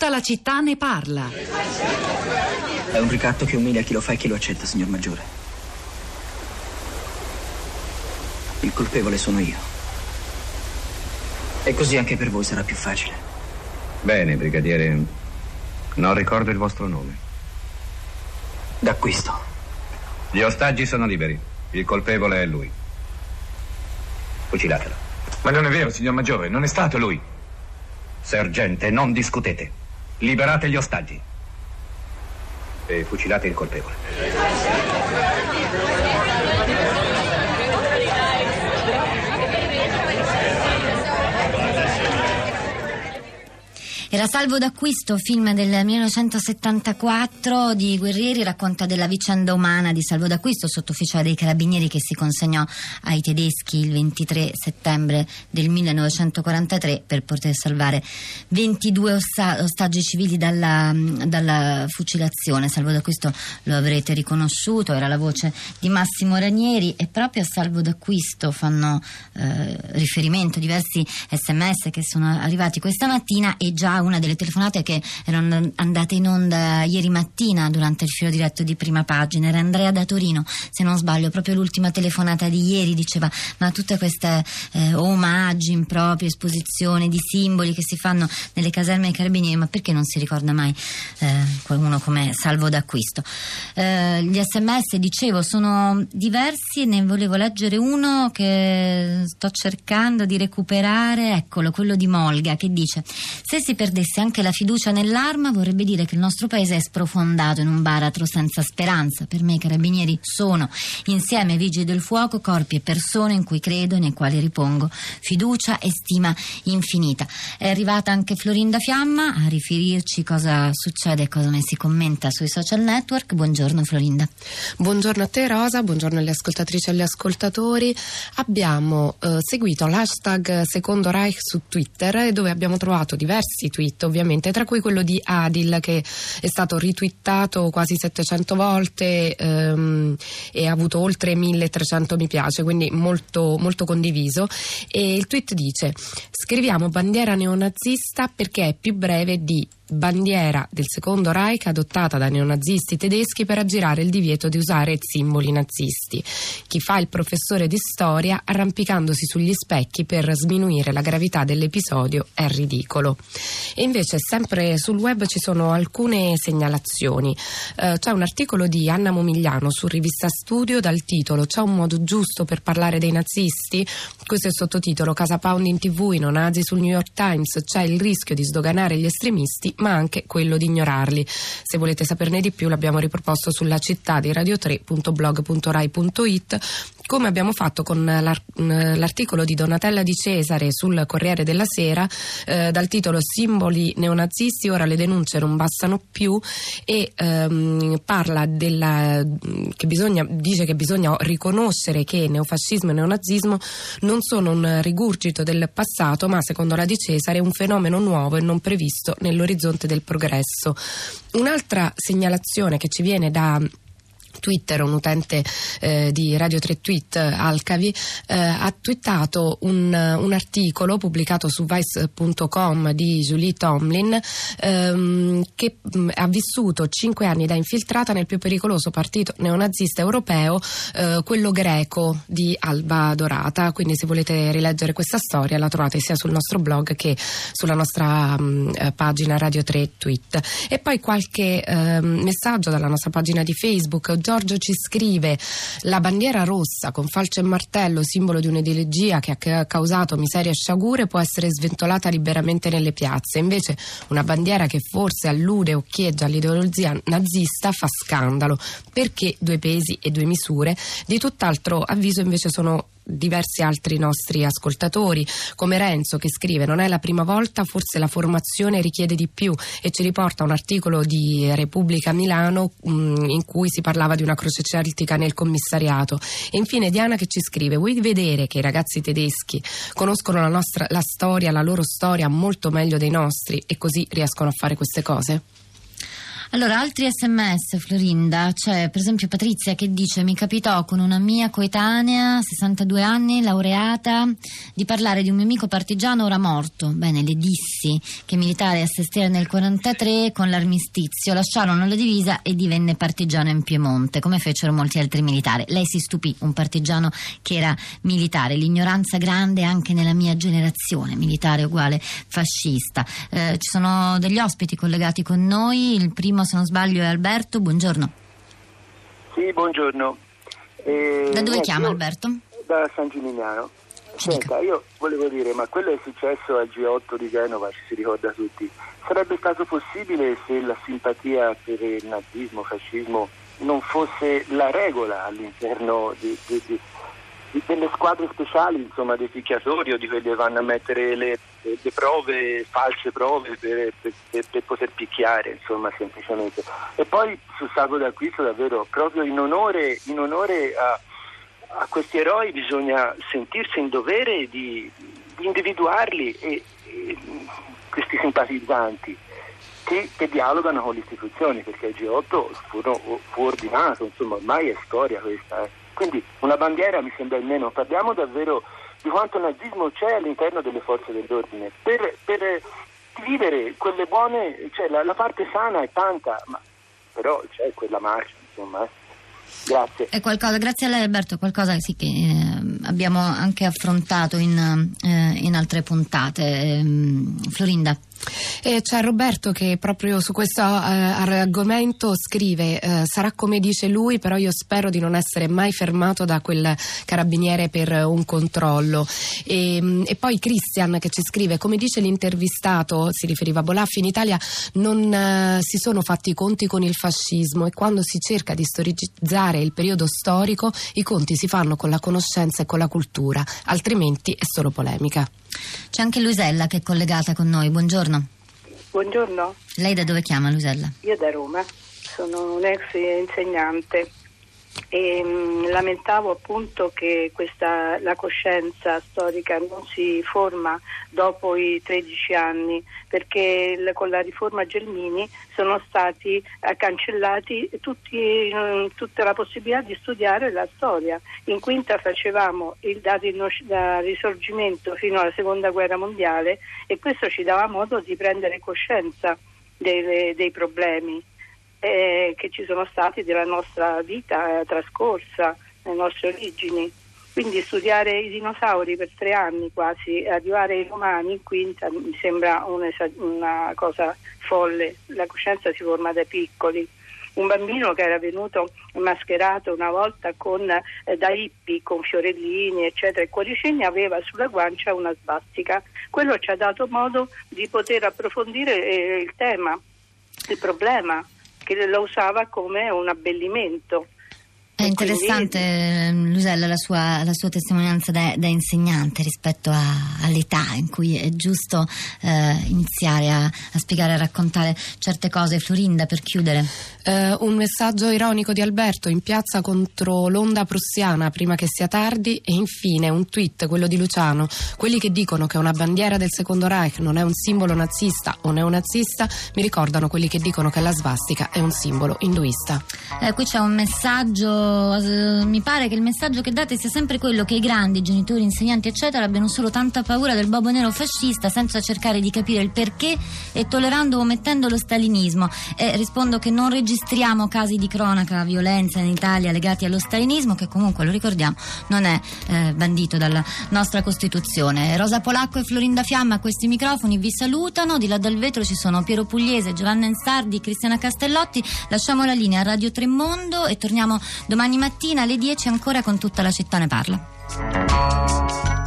Tutta la città ne parla. È un ricatto che umilia chi lo fa e chi lo accetta, signor Maggiore. Il colpevole sono io. E così anche per voi sarà più facile. Bene, brigadiere. Non ricordo il vostro nome. D'acquisto. Gli ostaggi sono liberi. Il colpevole è lui. Fucilatelo. Ma non è vero, signor Maggiore, non è stato lui. Sergente, non discutete. Liberate gli ostaggi. E fucilate il colpevole. Era Salvo d'acquisto, film del 1974 di Guerrieri, racconta della vicenda umana di Salvo d'acquisto, sottufficiale dei carabinieri che si consegnò ai tedeschi il 23 settembre del 1943 per poter salvare 22 osta- ostaggi civili dalla, dalla fucilazione. Salvo d'acquisto lo avrete riconosciuto, era la voce di Massimo Ranieri e proprio a Salvo d'acquisto fanno eh, riferimento diversi sms che sono arrivati questa mattina e già una delle telefonate che erano andate in onda ieri mattina durante il filo diretto di prima pagina. Era Andrea da Torino se non sbaglio proprio l'ultima telefonata di ieri diceva ma tutte queste eh, omaggi impropri esposizioni di simboli che si fanno nelle caserme dei carabinieri ma perché non si ricorda mai eh, qualcuno come salvo d'acquisto? Eh, gli sms dicevo sono diversi ne volevo leggere uno che sto cercando di recuperare. Eccolo quello di Molga che dice se si perdesse anche la fiducia nell'arma vorrebbe dire che il nostro paese è sprofondato in un baratro senza speranza. Per me i carabinieri sono, insieme ai vigili del fuoco, corpi e persone in cui credo e nei quali ripongo fiducia e stima infinita. È arrivata anche Florinda Fiamma a riferirci cosa succede e cosa ne si commenta sui social network. Buongiorno Florinda. Buongiorno a te Rosa, buongiorno alle ascoltatrici e agli ascoltatori. Abbiamo eh, seguito l'hashtag Secondo Reich su Twitter dove abbiamo trovato diversi tweet ovviamente, tra cui quello di Adil che è stato ritwittato quasi 700 volte ehm, e ha avuto oltre 1300 mi piace, quindi molto, molto condiviso. E il tweet dice: Scriviamo bandiera neonazista perché è più breve di bandiera del secondo Reich adottata dai neonazisti tedeschi per aggirare il divieto di usare simboli nazisti. Chi fa il professore di storia arrampicandosi sugli specchi per sminuire la gravità dell'episodio è ridicolo. E invece sempre sul web ci sono alcune segnalazioni. Eh, c'è un articolo di Anna Momigliano su Rivista Studio dal titolo C'è un modo giusto per parlare dei nazisti? Questo è il sottotitolo Casa Pound in tv, i neonazi sul New York Times, c'è il rischio di sdoganare gli estremisti ma anche quello di ignorarli. Se volete saperne di più l'abbiamo riproposto sulla città di radio3.blog.rai.it come abbiamo fatto con l'articolo di Donatella Di Cesare sul Corriere della Sera eh, dal titolo Simboli neonazisti, ora le denunce non bastano più e ehm, parla della, che bisogna, dice che bisogna riconoscere che neofascismo e neonazismo non sono un rigurgito del passato ma secondo la Di Cesare un fenomeno nuovo e non previsto nell'orizzonte del progresso. Un'altra segnalazione che ci viene da Twitter, un utente eh, di Radio 3 Tweet, Alcavi, eh, ha twittato un, un, articolo pubblicato su vice.com di Julie Tomlin ehm, che mh, ha vissuto cinque anni da infiltrata nel più pericoloso partito neonazista europeo, eh, quello greco di Alba Dorata. Quindi se volete rileggere questa storia la trovate sia sul nostro blog che sulla nostra mh, eh, pagina Radio 3 Tweet. E poi qualche ehm, messaggio dalla nostra pagina di Facebook Giorgio ci scrive la bandiera rossa con falce e martello, simbolo di un'ideologia che ha causato miseria e sciagure, può essere sventolata liberamente nelle piazze. Invece una bandiera che forse allude o chieggia all'ideologia nazista fa scandalo. Perché due pesi e due misure? Di tutt'altro avviso invece sono diversi altri nostri ascoltatori, come Renzo che scrive non è la prima volta, forse la formazione richiede di più e ci riporta un articolo di Repubblica Milano mh, mm, in cui si parlava di una croce celtica nel commissariato. E infine Diana che ci scrive vuoi vedere che i ragazzi tedeschi conoscono la, nostra, la storia, la loro storia molto meglio dei nostri e così riescono a fare queste cose? Allora, altri sms, Florinda, c'è per esempio Patrizia che dice mi capitò con una mia coetanea, 62 anni, laureata, di parlare di un mio amico partigiano ora morto. Bene, le dissi che militare a Sestiere nel 43 con l'armistizio lasciarono la divisa e divenne partigiano in Piemonte, come fecero molti altri militari. Lei si stupì, un partigiano che era militare, l'ignoranza grande anche nella mia generazione, militare uguale fascista. Eh, ci sono degli ospiti collegati con noi, il primo se non sbaglio è Alberto, buongiorno. Sì, buongiorno. Eh, da dove eh, chiama Alberto? Da San Gimignano. Senta, io volevo dire, ma quello è successo al G8 di Genova, ci si ricorda tutti. Sarebbe stato possibile se la simpatia per il nazismo, fascismo non fosse la regola all'interno di, di, di, delle squadre speciali, insomma, dei picchiatori o di quelli che vanno a mettere le, le prove, false prove per, per, per, poter picchiare, insomma, semplicemente. E poi sul sago d'acquisto davvero, proprio in onore, in onore a, a, questi eroi bisogna sentirsi in dovere di, di individuarli e, e, questi simpatizzanti. Che, che, dialogano con le istituzioni, perché il G8 fu, fu ordinato, insomma ormai è storia questa. Eh. Quindi una bandiera mi sembra almeno, parliamo davvero di quanto nazismo c'è all'interno delle forze dell'ordine. Per, per vivere quelle buone, cioè la, la, parte sana è tanta, ma però c'è quella marcia, insomma. Eh. Grazie. Qualcosa, grazie a lei Alberto, qualcosa sì, che eh, abbiamo anche affrontato in, eh, in altre puntate. Ehm, Florinda. E c'è Roberto che proprio su questo eh, argomento scrive: eh, Sarà come dice lui, però io spero di non essere mai fermato da quel carabiniere per un controllo. E, mm, e poi Christian che ci scrive: Come dice l'intervistato, si riferiva a Bolaffi, in Italia non eh, si sono fatti i conti con il fascismo e quando si cerca di storicizzare il periodo storico, i conti si fanno con la conoscenza e con la cultura, altrimenti è solo polemica. C'è anche Luisella che è collegata con noi. Buongiorno. Buongiorno. Lei da dove chiama Luisella? Io da Roma. Sono un ex insegnante e mh, mm, lamentavo appunto che questa, la coscienza storica non si forma dopo i 13 anni perché il, con la riforma Gelmini sono stati eh, cancellati tutti, mh, tutta la possibilità di studiare la storia. In quinta facevamo il da, da risorgimento fino alla seconda guerra mondiale e questo ci dava modo di prendere coscienza dei, dei problemi eh, che ci sono stati della nostra vita eh, trascorsa, le nostre origini. Quindi studiare i dinosauri per tre anni quasi, arrivare ai romani in quinta mi sembra una cosa folle, la coscienza si forma da piccoli. Un bambino che era venuto mascherato una volta con, eh, da hippie con fiorellini eccetera e cuoricini aveva sulla guancia una sbastica. Quello ci ha dato modo di poter approfondire eh, il tema, il problema che lo usava come un abbellimento. È interessante, quindi... Lusella, la sua, la sua testimonianza da, da, insegnante rispetto a, all'età in cui è giusto eh, iniziare a, a, spiegare, a raccontare certe cose. Florinda, per chiudere. Uh, un messaggio ironico di Alberto in piazza contro l'onda prussiana prima che sia tardi e infine un tweet, quello di Luciano. Quelli che dicono che una bandiera del secondo Reich non è un simbolo nazista o neonazista mi ricordano quelli che dicono che la svastica è un simbolo induista. Eh, qui c'è un messaggio, eh, mi pare che il messaggio che date sia sempre quello che i grandi, genitori, insegnanti eccetera abbiano solo tanta paura del bobo nero fascista senza cercare di capire il perché e tollerando o omettendo lo stalinismo. E rispondo che non registriamo casi di cronaca, violenza in Italia legati allo stalinismo, che comunque, lo ricordiamo, non è eh, bandito dalla nostra Costituzione. Rosa Polacco e Florinda Fiamma a questi microfoni vi salutano. Di là dal vetro ci sono Piero Pugliese, Giovanna Ensardi, Cristiana Castellotti. Lasciamo la linea a Radio Tremondo e torniamo domani mattina alle 10 ancora con tutta la città ne parla.